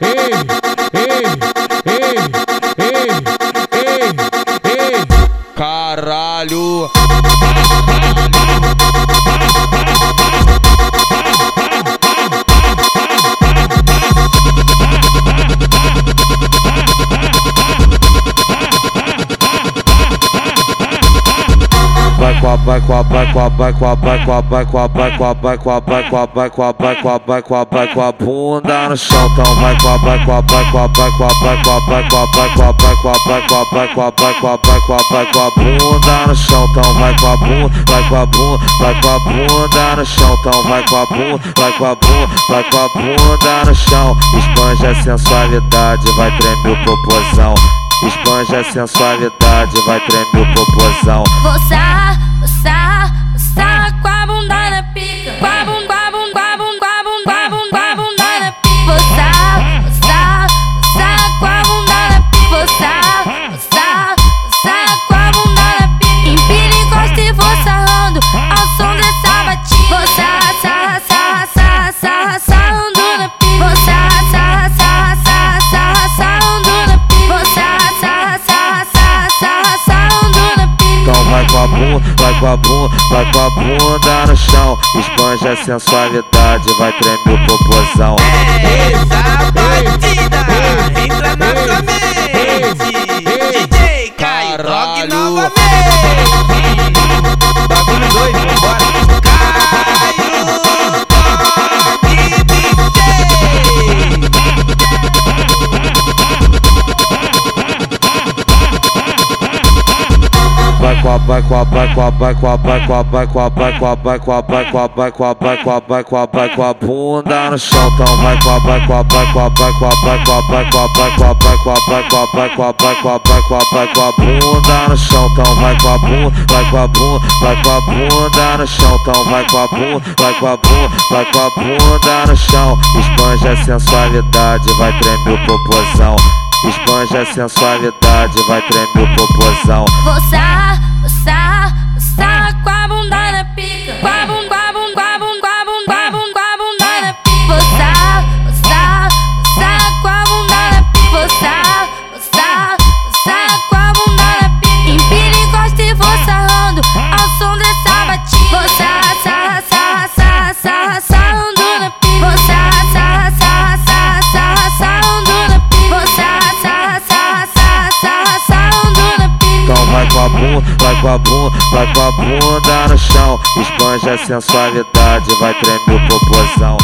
Ei! Com a bunda no chão então vai com a vai com a vai com a vai com a vai com a vai com a vai com a vai com a vai com a vai com a vai com a vai com a vai com a bunda no chão então vai com a bunda vai com a bunda vai com a bunda no chão então vai com a bunda vai com a bunda vai com a bunda no chão espanja a sensualidade vai tremer o popozão Espanja a sensualidade, vai tremer o popozão. Vou com a bunda, vai com a bunda no chão. Espanja a sensualidade, vai tremer o popozão. Essa batida entra na sua mente. DJ Caio, toque novamente. Vai com a vai com a vai com a vai com a vai com a vai com a vai com a vai com a vai com a vai com a vai com a vai com a bunda no chão. Então vai com a vai com a vai com a vai com a vai com a vai com a vai com a vai com a vai com a vai com a vai com a vai com a vai com a bunda no chão. Então vai com a bunda, vai com a bunda, vai com a bunda no chão. Então vai com a bunda, vai com a bunda, vai com a bunda no chão. Espanja a sensualidade, vai tremer o popozão. Espanja a sensualidade, vai tremer o popozão. Vai com a bunda, vai com a bunda no chão. Espanja a sensualidade, vai tremer o popozão.